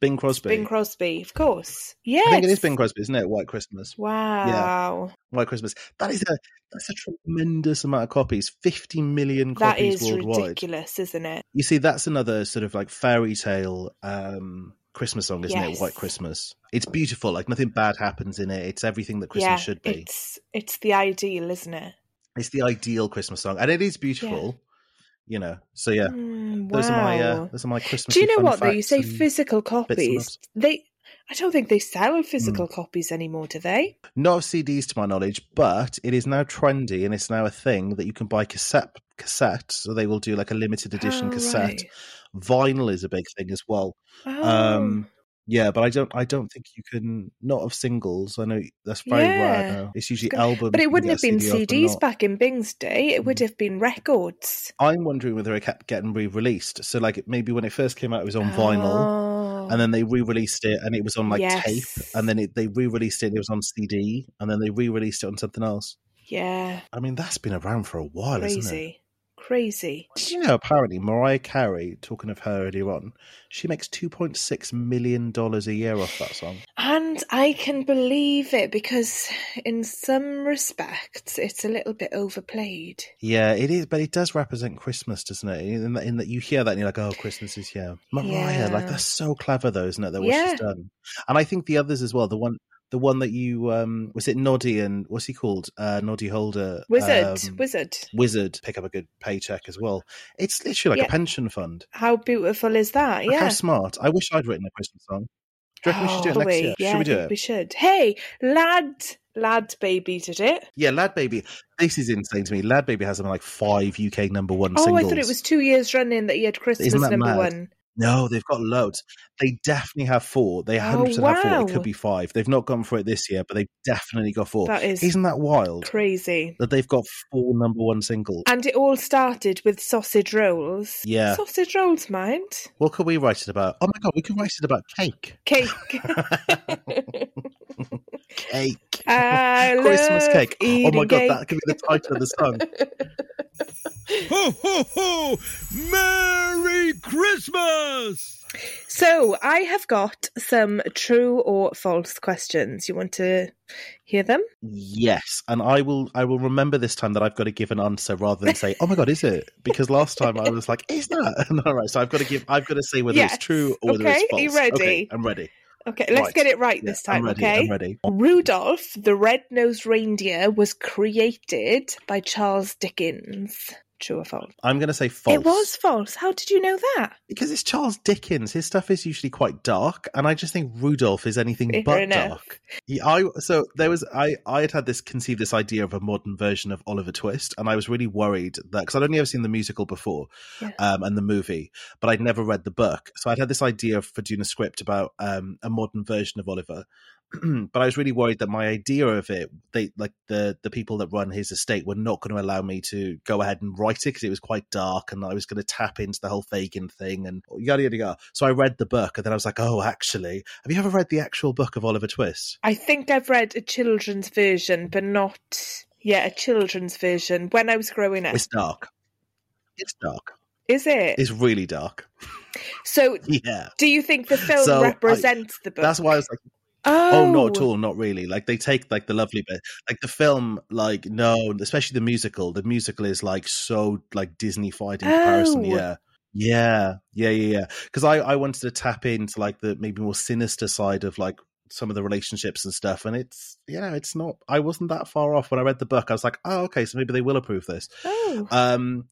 Speaker 3: Bing Crosby.
Speaker 1: Bing Crosby, of course. Yeah,
Speaker 3: I think it is Bing Crosby, isn't it? White Christmas.
Speaker 1: Wow. Yeah.
Speaker 3: White Christmas. That is a that's a tremendous amount of copies. Fifty million
Speaker 1: That
Speaker 3: copies
Speaker 1: is
Speaker 3: worldwide.
Speaker 1: ridiculous, isn't it?
Speaker 3: You see, that's another sort of like fairy tale um Christmas song, isn't it? White Christmas. It's beautiful. Like nothing bad happens in it. It's everything that Christmas
Speaker 1: yeah,
Speaker 3: should be.
Speaker 1: It's it's the ideal, isn't it?
Speaker 3: It's the ideal Christmas song, and it is beautiful. You know, so yeah,
Speaker 1: Mm,
Speaker 3: those are my uh, those are my Christmas.
Speaker 1: Do you know what though? You say physical copies. They, I don't think they sell physical copies anymore, do they?
Speaker 3: Not of CDs to my knowledge, but it is now trendy and it's now a thing that you can buy cassette cassette. So they will do like a limited edition
Speaker 1: Oh,
Speaker 3: cassette.
Speaker 1: right.
Speaker 3: Vinyl is a big thing as well.
Speaker 1: Oh,
Speaker 3: Um, yeah, but I don't I don't think you can not of singles. I know that's very rare now. It's usually albums.
Speaker 1: but it wouldn't have been
Speaker 3: CD
Speaker 1: CDs back in Bing's day. It would
Speaker 3: Mm.
Speaker 1: have been records.
Speaker 3: I'm wondering whether it kept getting re-released. So like maybe when it first came out, it was on vinyl,
Speaker 1: Oh.
Speaker 3: and then they re-released it, and it was on like tape, and then it, they re-released it, and it was on CD, and then they re-released it on something else.
Speaker 1: yeah,
Speaker 3: I mean, that's been around for a while, isn't it?
Speaker 1: Crazy.
Speaker 3: Did you know apparently Mariah Carey, talking of her earlier on, she makes two point six million dollars a year off that song.
Speaker 1: And I can believe it because, in some respects, it's a little bit overplayed.
Speaker 3: Yeah, it is, but it does represent Christmas, doesn't it? In that, in that you hear that and you're like, oh, Christmas is here. Mariah, like that's so clever, though, isn't it? That what
Speaker 1: Yeah.
Speaker 3: she's done, and I think the others as well. The one, the one that you um was it Noddy and what's he called? Uh, Noddy Holder,
Speaker 1: Wizzard,
Speaker 3: um,
Speaker 1: wizard.
Speaker 3: Wizzard, pick up a good paycheck as well. It's literally like
Speaker 1: Yeah.
Speaker 3: a pension fund.
Speaker 1: How beautiful is that?
Speaker 3: Look How
Speaker 1: Yeah.
Speaker 3: smart! I wish I'd written a Christmas song. Do you reckon we should do it
Speaker 1: Oh,
Speaker 3: next
Speaker 1: we-
Speaker 3: year?
Speaker 1: Yeah,
Speaker 3: should we do it?
Speaker 1: We should. Hey, lad, lad, baby, did it?
Speaker 3: Yeah, LadBaby. This is insane to me. LadBaby has something like five UK number one
Speaker 1: Oh,
Speaker 3: singles.
Speaker 1: Oh, I thought it was two years running that he had Christmas number
Speaker 3: mad?
Speaker 1: one.
Speaker 3: No, they've got loads. They definitely have four. They
Speaker 1: Oh,
Speaker 3: 100% have four. It could be five. They've not gone for it this year, but they've definitely got four.
Speaker 1: That is
Speaker 3: Isn't that wild?
Speaker 1: crazy.
Speaker 3: That they've got four number one singles.
Speaker 1: And it all started with sausage rolls.
Speaker 3: Yeah.
Speaker 1: Sausage rolls, mind.
Speaker 3: What could we write it about? Oh my god, we could write it about cake.
Speaker 1: Cake.
Speaker 3: Cake.
Speaker 1: I
Speaker 3: Christmas
Speaker 1: love
Speaker 3: cake. Oh my god,
Speaker 1: cake.
Speaker 3: that could be the title of the song.
Speaker 2: Ho, ho, ho! Merry Christmas!
Speaker 1: So, I have got some true or false questions. You want to hear them?
Speaker 3: Yes, and I will. I will remember this time that I've got to give an answer rather than say, "Oh my god, is it?" Because last time I was like, "Is that?" All right, so I've got to give. I've got to say whether
Speaker 1: Yes.
Speaker 3: it's true or whether
Speaker 1: Okay,
Speaker 3: it's
Speaker 1: are
Speaker 3: false.
Speaker 1: you ready?
Speaker 3: Okay, I'm ready.
Speaker 1: Okay, let's
Speaker 3: Right.
Speaker 1: get it right
Speaker 3: Yeah,
Speaker 1: this time,
Speaker 3: I'm ready.
Speaker 1: okay?
Speaker 3: I'm ready.
Speaker 1: Rudolph the Red-Nosed Reindeer was created by Charles Dickens. True or false?
Speaker 3: I'm going to say false.
Speaker 1: It was false. How did you know that?
Speaker 3: because it's Charles Dickens. His stuff is usually quite dark, and I just think Rudolph is anything
Speaker 1: Fair
Speaker 3: but
Speaker 1: enough.
Speaker 3: dark. Yeah, I so there was I I had had this conceived this idea of a modern version of Oliver Twist, and I was really worried that because I'd only ever seen the musical before,
Speaker 1: Yeah.
Speaker 3: um, and the movie, but I'd never read the book. So I'd had this idea for doing a script about um a modern version of Oliver. but I was really worried that my idea of it, they like the the people that run his estate were not going to allow me to go ahead and write it because it was quite dark, and I was going to tap into the whole Fagin thing and yada yada yada. So I read the book, and then I was like, oh, actually, have you ever read the actual book of Oliver Twist?
Speaker 1: I think I've read a children's version, but not yeah, a children's version when I was growing up.
Speaker 3: It's dark. It's dark.
Speaker 1: Is it?
Speaker 3: It's really dark.
Speaker 1: so,
Speaker 3: Yeah.
Speaker 1: do you think the film
Speaker 3: So, I-
Speaker 1: represents the book?
Speaker 3: That's why I was like,
Speaker 1: Oh,
Speaker 3: oh, not at all, not really. Like they take like the lovely bit, like the film, like no, especially the musical. The musical is like so like Disney-fied in comparison.
Speaker 1: Oh.
Speaker 3: Yeah, yeah, yeah, yeah, yeah. Because I I wanted to tap into like the maybe more sinister side of like some of the relationships and stuff, and it's yeah, it's not. I wasn't that far off when I read the book. I was like, oh, okay, so maybe they will approve this.
Speaker 1: Oh,
Speaker 3: Um,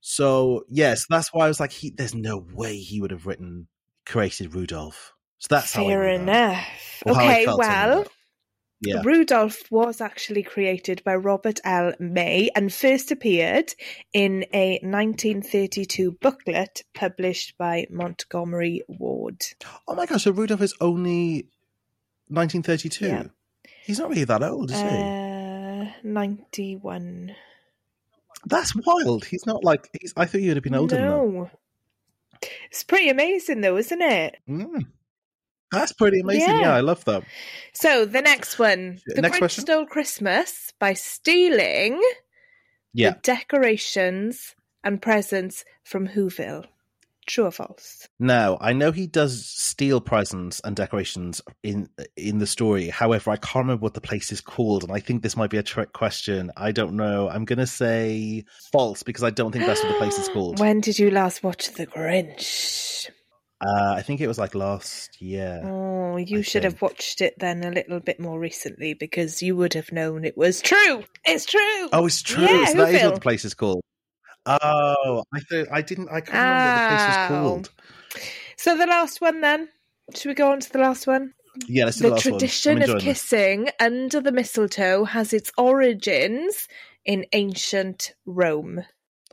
Speaker 3: so yes, that's why I was like, he, there's no way he would have written created Rudolph. So that's how
Speaker 1: fair enough. Okay, well,
Speaker 3: Yeah.
Speaker 1: Rudolph was actually created by Robert L. May and first appeared in a 1932 booklet published by Montgomery Ward.
Speaker 3: Oh my gosh, so Rudolph is only 1932.
Speaker 1: Yeah.
Speaker 3: He's not really that old, is he?
Speaker 1: Uh, 91.
Speaker 3: That's wild. He's not like he's. I thought he would have been older
Speaker 1: no. It's pretty amazing, though, isn't it?
Speaker 3: Mm. That's pretty amazing.
Speaker 1: Yeah.
Speaker 3: Yeah. I love that.
Speaker 1: So, the next one The
Speaker 3: Next
Speaker 1: Grinch
Speaker 3: question.
Speaker 1: Stole Christmas by stealing
Speaker 3: Yeah.
Speaker 1: the decorations and presents from Whoville. True or false?
Speaker 3: Now I know he does steal presents and decorations in in the story. However, I can't remember what the place is called, and I think this might be a trick question. I don't know. I'm gonna say false because I don't think that's what the place is called.
Speaker 1: When did you last watch The Grinch?
Speaker 3: Uh, I think it was like last year.
Speaker 1: Oh, you
Speaker 3: I
Speaker 1: should have watched it then a little bit more recently because you would have known it was true. It's true.
Speaker 3: Oh, it's true.
Speaker 1: Yeah,
Speaker 3: so that is what the place is called. Oh, I thought I didn't. I can't remember what the place was called.
Speaker 1: So the last one then. Should we go on to the last one?
Speaker 3: Yeah, let's do
Speaker 1: The
Speaker 3: the last one.
Speaker 1: The
Speaker 3: tradition
Speaker 1: of
Speaker 3: enjoying this.
Speaker 1: kissing under the mistletoe has its origins in ancient Rome.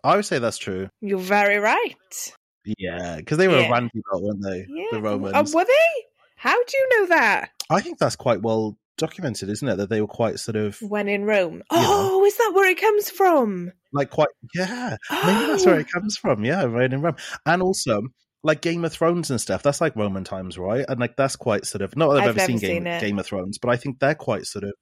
Speaker 3: I would say that's true.
Speaker 1: You're very right.
Speaker 3: Yeah, because they were
Speaker 1: Yeah.
Speaker 3: a randy lot, weren't they?
Speaker 1: Yeah.
Speaker 3: The
Speaker 1: Oh,
Speaker 3: Romans.
Speaker 1: were they? How do you know that?
Speaker 3: I think that's quite well documented, isn't it? That they were quite sort of
Speaker 1: When in Rome.
Speaker 3: You know.
Speaker 1: Oh, is that where it comes from?
Speaker 3: like quite yeah. Maybe that's
Speaker 1: Oh.
Speaker 3: where it oh. comes from. Yeah, right in Rome, and also like Game of Thrones and stuff. That's like Roman times, right? And like that's quite sort of not that I've,
Speaker 1: I've
Speaker 3: ever seen Game,
Speaker 1: seen.
Speaker 3: Game of Thrones, but I think they're quite sort of.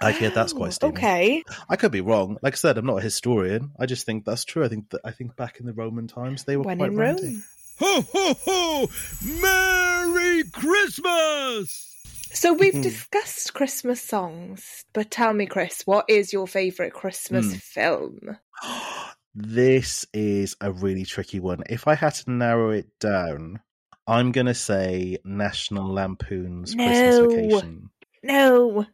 Speaker 3: I hear that's
Speaker 1: Oh,
Speaker 3: quite steamy.
Speaker 1: Okay.
Speaker 3: I could be wrong. Like I said, I'm not a historian. I just think that's true. I think that I think back in the Roman times they were
Speaker 1: When
Speaker 3: quite
Speaker 1: in
Speaker 3: randy.
Speaker 1: Rome.
Speaker 2: Ho, ho, ho! Merry Christmas!
Speaker 1: So we've
Speaker 3: Mhm.
Speaker 1: discussed Christmas songs, but tell me, Chris, what is your favourite Christmas
Speaker 3: Hmm.
Speaker 1: film?
Speaker 3: This is a really tricky one. If I had to narrow it down, I'm going to say National Lampoon's Christmas Vacation.
Speaker 1: No.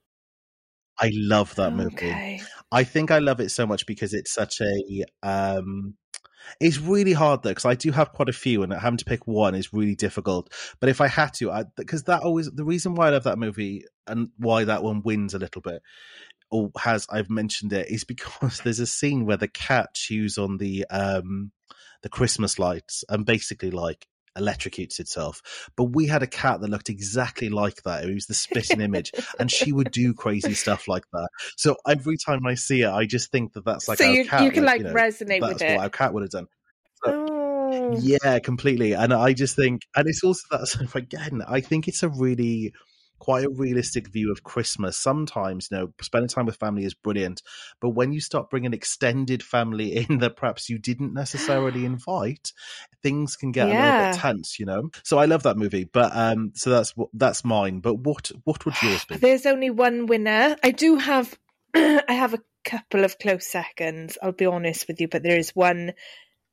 Speaker 3: I love that movie. I think I love it so much because it's such a um it's really hard though because I do have quite a few and having to pick one is really difficult. But if I had to, I because that always the reason why I love that movie and why that one wins a little bit or has I've mentioned it is because there's a scene where the cat chews on the um the Christmas lights and basically like electrocutes itself. But we had a cat that looked exactly like that. It was the spitting image and she would do crazy stuff like that. So every time I see it, I just think that that's like
Speaker 1: so you,
Speaker 3: cat.
Speaker 1: you can like,
Speaker 3: you know,
Speaker 1: resonate
Speaker 3: that's
Speaker 1: with
Speaker 3: what
Speaker 1: it.
Speaker 3: our cat would have done.
Speaker 1: Oh.
Speaker 3: Yeah, completely. And I just think, and it's also that again, I think it's a really quite a realistic view of Christmas. Sometimes, you know, spending time with family is brilliant, but when you start bringing extended family in that perhaps you didn't necessarily invite, things can get a little bit tense, you know. So I love that movie, but um, so that's what that's mine. But what what would yours be?
Speaker 1: There's only one winner. I do have I have a couple of close seconds, I'll be honest with you, but there is one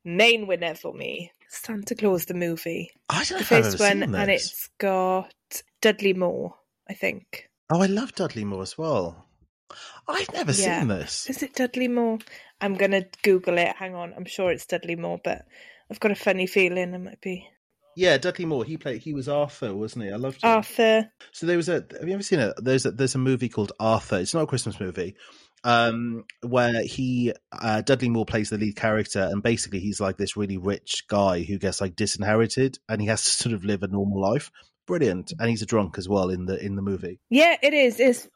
Speaker 1: main winner for me. Santa Claus the movie.
Speaker 3: I don't know
Speaker 1: The
Speaker 3: if I've
Speaker 1: first one and it's got Dudley Moore, I think.
Speaker 3: Oh, I love Dudley Moore as well. I've never
Speaker 1: Yeah.
Speaker 3: seen this.
Speaker 1: Is it Dudley Moore? I'm gonna Google it. Hang on, I'm sure it's Dudley Moore, but I've got a funny feeling it might be
Speaker 3: Yeah, Dudley Moore. He played. He was Arthur, wasn't he? I loved him.
Speaker 1: Arthur.
Speaker 3: So there was a. Have you ever seen it? There's a, there's a movie called Arthur. It's not a Christmas movie, um, where he uh, Dudley Moore plays the lead character, and basically he's like this really rich guy who gets like disinherited, and he has to sort of live a normal life. Brilliant, and he's a drunk as well in the in the movie.
Speaker 1: Yeah, it is. It's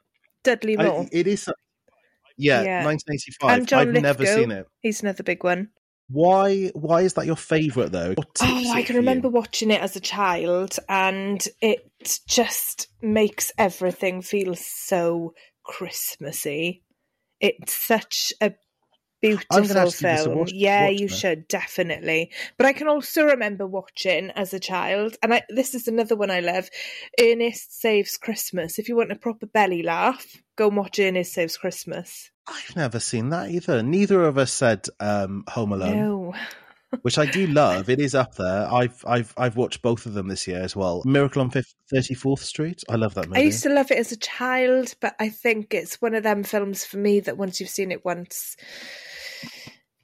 Speaker 1: Dudley
Speaker 3: I- it is. Yeah,
Speaker 1: Yeah.
Speaker 3: 1985. I've never seen it.
Speaker 1: He's another big one.
Speaker 3: Why? Why is that your favourite though?
Speaker 1: Oh, I can
Speaker 3: for you?
Speaker 1: remember watching it as a child, and it just makes everything feel so Christmassy. It's such a beautiful
Speaker 3: have to give this a
Speaker 1: film. yeah, you
Speaker 3: now.
Speaker 1: should definitely. But I can also remember watching as a child, and I, this is another one I love. Ernest Saves Christmas. If you want a proper belly laugh, go and watch Ernest Saves Christmas.
Speaker 3: I've never seen that either. Neither of us said um, Home Alone.
Speaker 1: No,
Speaker 3: which I do love. It is up there. I've I've I've watched both of them this year as well. Miracle on Thirty Fourth Street. I love that movie.
Speaker 1: I used to love it as a child, but I think it's one of them films for me that once you've seen it once,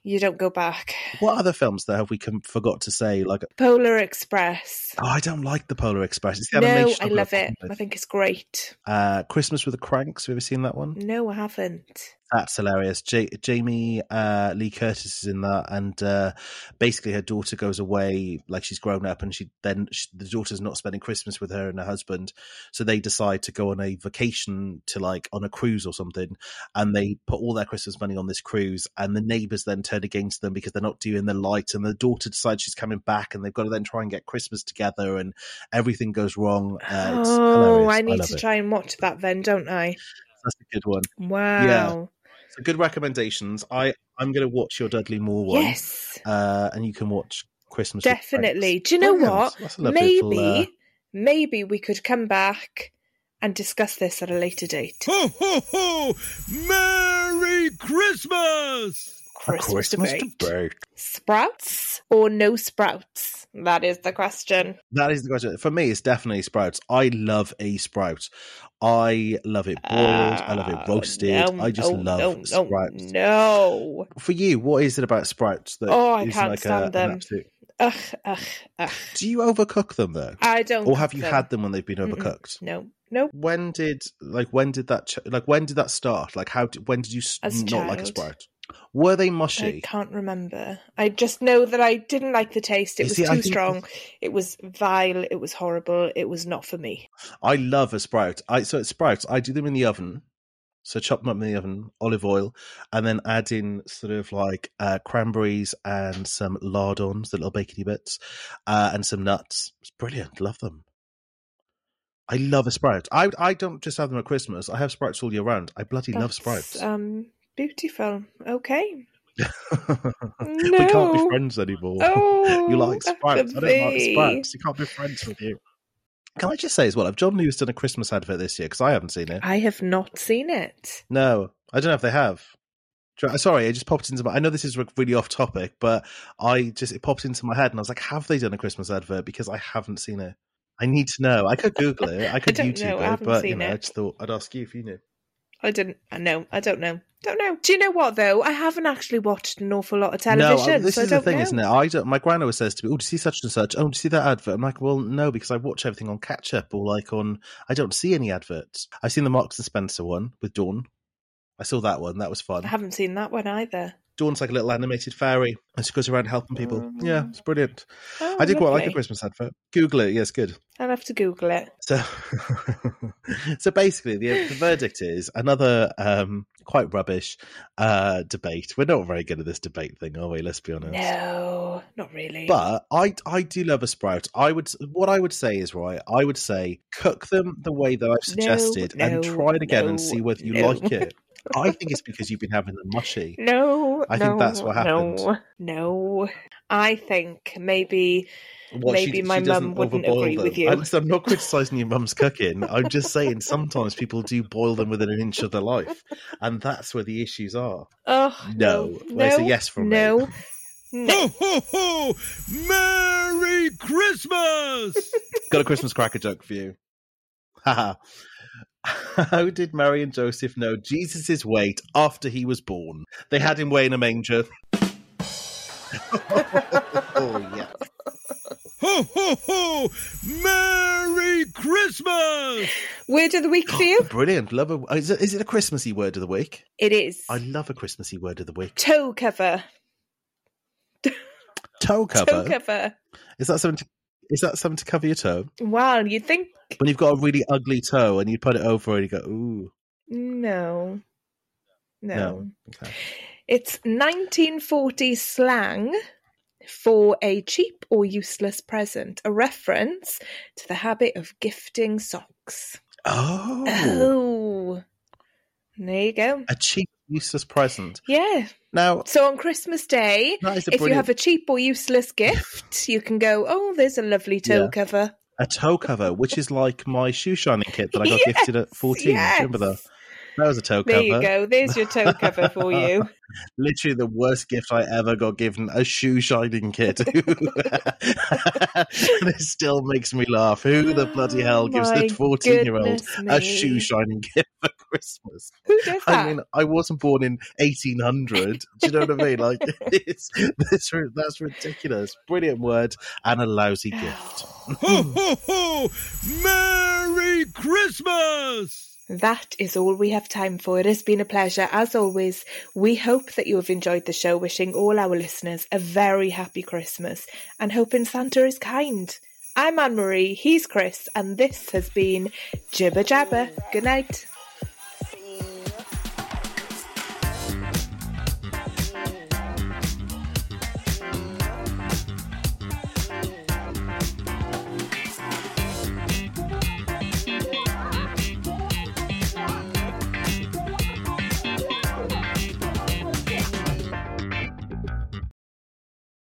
Speaker 1: you don't go back.
Speaker 3: What other films there have we com- forgot to say? Like,
Speaker 1: Polar Express.
Speaker 3: oh, I don't like the Polar Express. It's the
Speaker 1: No,
Speaker 3: animation
Speaker 1: I
Speaker 3: I've got a
Speaker 1: love it. I think it's great.
Speaker 3: Uh, Christmas with the Kranks. Have you ever seen that one?
Speaker 1: No, I haven't.
Speaker 3: That's hilarious. J- Jamie uh, Lee Curtis is in that, and uh, basically her daughter goes away, like she's grown up, and she then she, the daughter's not spending Christmas with her and her husband, so they decide to go on a vacation to like on a cruise or something, and they put all their Christmas money on this cruise, and the neighbors then turn against them because they're not doing the light, and the daughter decides she's coming back, and they've got to then try and get Christmas together, and everything goes wrong. Uh,
Speaker 1: oh,
Speaker 3: hilarious.
Speaker 1: I need
Speaker 3: love
Speaker 1: to
Speaker 3: it.
Speaker 1: try and watch that then, don't I?
Speaker 3: That's a good one.
Speaker 1: Wow.
Speaker 3: So good recommendations. I I'm going to watch your Dudley Moore one.
Speaker 1: Yes,
Speaker 3: uh, and you can watch Christmas.
Speaker 1: definitely. Do you know
Speaker 3: Brilliant.
Speaker 1: what?
Speaker 3: That's
Speaker 1: Maybe,
Speaker 3: little, uh,
Speaker 1: maybe we could come back and discuss this at a later date.
Speaker 2: Ho, ho, ho! Merry Christmas!
Speaker 3: A
Speaker 1: Christmas, debate.
Speaker 3: debate.
Speaker 1: Sprouts or no sprouts? That is the question.
Speaker 3: That is the question. For me, it's definitely sprouts. I love a sprout. I love it boiled. I love it
Speaker 1: Ah,
Speaker 3: roasted.
Speaker 1: no,
Speaker 3: I just
Speaker 1: no,
Speaker 3: love
Speaker 1: no,
Speaker 3: sprouts.
Speaker 1: No.
Speaker 3: For you, what is it about sprouts that
Speaker 1: Oh, I
Speaker 3: is
Speaker 1: can't
Speaker 3: like
Speaker 1: stand
Speaker 3: a,
Speaker 1: them.
Speaker 3: absolute-
Speaker 1: Ugh, ugh, ugh.
Speaker 3: Do you overcook them though,
Speaker 1: I don't.
Speaker 3: or have you
Speaker 1: them.
Speaker 3: had them when they've been
Speaker 1: Mm-mm.
Speaker 3: overcooked?
Speaker 1: No, no.
Speaker 3: When did like when did that ch- like when did that start? Like how did, when did you s-
Speaker 1: As a
Speaker 3: not like a sprout? Were they mushy?
Speaker 1: I can't remember. I just know that I didn't like the taste. It
Speaker 3: You
Speaker 1: was
Speaker 3: see,
Speaker 1: too strong. It was vile. It was horrible. It was not for me.
Speaker 3: I love a sprout. I so it's sprouts. I do them in the oven. So chop them up in the oven, olive oil, and then add in sort of like uh, cranberries and some lardons, the little bacony bits, uh, and some nuts. It's brilliant. Love them. I love a sprout. I I don't just have them at Christmas. I have sprouts all year round. I bloody love sprouts.
Speaker 1: Um, beautiful. Okay. no.
Speaker 3: we can't be friends anymore.
Speaker 1: Oh,
Speaker 3: you like sprouts. I don't like sprouts. You can't be friends with you. Can I just say as well, have John Lewis done a Christmas advert this year? Because I haven't seen it.
Speaker 1: I have not seen it.
Speaker 3: No, I don't know if they have. Sorry, it just popped into my. I know this is really off topic, but I just it popped into my head, and I was like, "Have they done a Christmas advert?" Because I haven't seen it. I need to know. I could Google it. I could
Speaker 1: don't
Speaker 3: YouTube
Speaker 1: know.
Speaker 3: It, but you know, I just thought I'd ask you if you knew.
Speaker 1: I didn't. I know. I don't know. Don't know. Do you know what though? I haven't actually watched an awful lot of television.
Speaker 3: uh, this
Speaker 1: so
Speaker 3: is the thing,
Speaker 1: know.
Speaker 3: isn't it? I don't. My gran always says to me, "Oh, do you see such and such? Oh, do you see that advert?" I'm like, "Well, no, because I watch everything on catch up or like on. I don't see any adverts. I've seen the Marks and Spencer one with Dawn. I saw that one. That was fun.
Speaker 1: I haven't seen that one either.
Speaker 3: Dawn's like a little animated fairy, and she goes around helping people. Yeah, it's brilliant.
Speaker 1: Oh,
Speaker 3: I did quite like a. Christmas advert. Google it. Yes, good.
Speaker 1: I'll have to Google it.
Speaker 3: So, so basically, the, the verdict is another um, quite rubbish uh, debate. We're not very good at this debate thing, are we? Let's be honest.
Speaker 1: No, not really.
Speaker 3: But I, I do love a sprout. I would, what I would say is right. I would say cook them the way that I've suggested,
Speaker 1: no,
Speaker 3: and try it again and see whether you
Speaker 1: no.
Speaker 3: like it. I think it's because you've been having them mushy.
Speaker 1: no,
Speaker 3: I think that's what happened.
Speaker 1: No, no. I think maybe
Speaker 3: Well,
Speaker 1: Maybe my
Speaker 3: doesn't
Speaker 1: mum wouldn't agree
Speaker 3: them.
Speaker 1: with you.
Speaker 3: I'm, I'm not criticising your mum's cooking. I'm just saying sometimes people do boil them within an inch of their life, and that's where the issues are.
Speaker 1: Oh
Speaker 3: No.
Speaker 1: no,
Speaker 3: Well, it's a
Speaker 1: no,
Speaker 3: yes from me.
Speaker 1: no, no.
Speaker 2: Ho, ho, ho! Merry Christmas!
Speaker 3: Got a Christmas cracker joke for you. Haha. How did Mary and Joseph know Jesus' weight after he was born? They had him weigh in a manger. oh yeah.
Speaker 2: Ho, ho, ho! Merry Christmas!
Speaker 1: Word of the week for you?
Speaker 3: Brilliant. Love a, oh, is, it, is it a Christmassy word of the week?
Speaker 1: It is
Speaker 3: I love a Christmassy word of the week.
Speaker 1: toe cover.
Speaker 3: Toe cover.
Speaker 1: Toe cover.
Speaker 3: Is that something? To, is that something to cover your toe
Speaker 1: Wow, you'd think
Speaker 3: when you've got a really ugly toe and you put it over and you go, ooh,
Speaker 1: no, no.
Speaker 3: no. Okay.
Speaker 1: It's 1940 slang for a cheap or useless present, a reference to the habit of gifting socks.
Speaker 3: Oh,
Speaker 1: Oh, there you go.
Speaker 3: a cheap, useless present.
Speaker 1: Yeah.
Speaker 3: Now
Speaker 1: So on Christmas Day,
Speaker 3: that is a
Speaker 1: if you have a cheap or useless gift, you can go, oh, there's a lovely toe
Speaker 3: Yeah.
Speaker 1: cover.
Speaker 3: a toe cover, which is like my shoe shining kit that I got
Speaker 1: Yes,
Speaker 3: gifted at 14. Do you remember that?
Speaker 1: Yes.
Speaker 3: That was a toe
Speaker 1: There
Speaker 3: cover.
Speaker 1: There you go. There's your toe cover for you.
Speaker 3: Literally the worst gift I ever got given, a shoe shining kit. and it still makes me laugh. Who the bloody hell gives
Speaker 1: My
Speaker 3: a 14 year old a shoe shining kit for Christmas?
Speaker 1: Who does that?
Speaker 3: I mean, I wasn't born in 1800. Do you know what I mean? Like, it's, it's, that's ridiculous. Brilliant word and a lousy gift.
Speaker 2: Ho, ho, ho! Merry Christmas!
Speaker 1: That is all we have time for. It has been a pleasure. As always, we hope that you have enjoyed the show, wishing all our listeners a very happy Christmas and hoping Santa is kind. I'm Anne Marie, he's Chris, and this has been Jibber Jabber. Good night.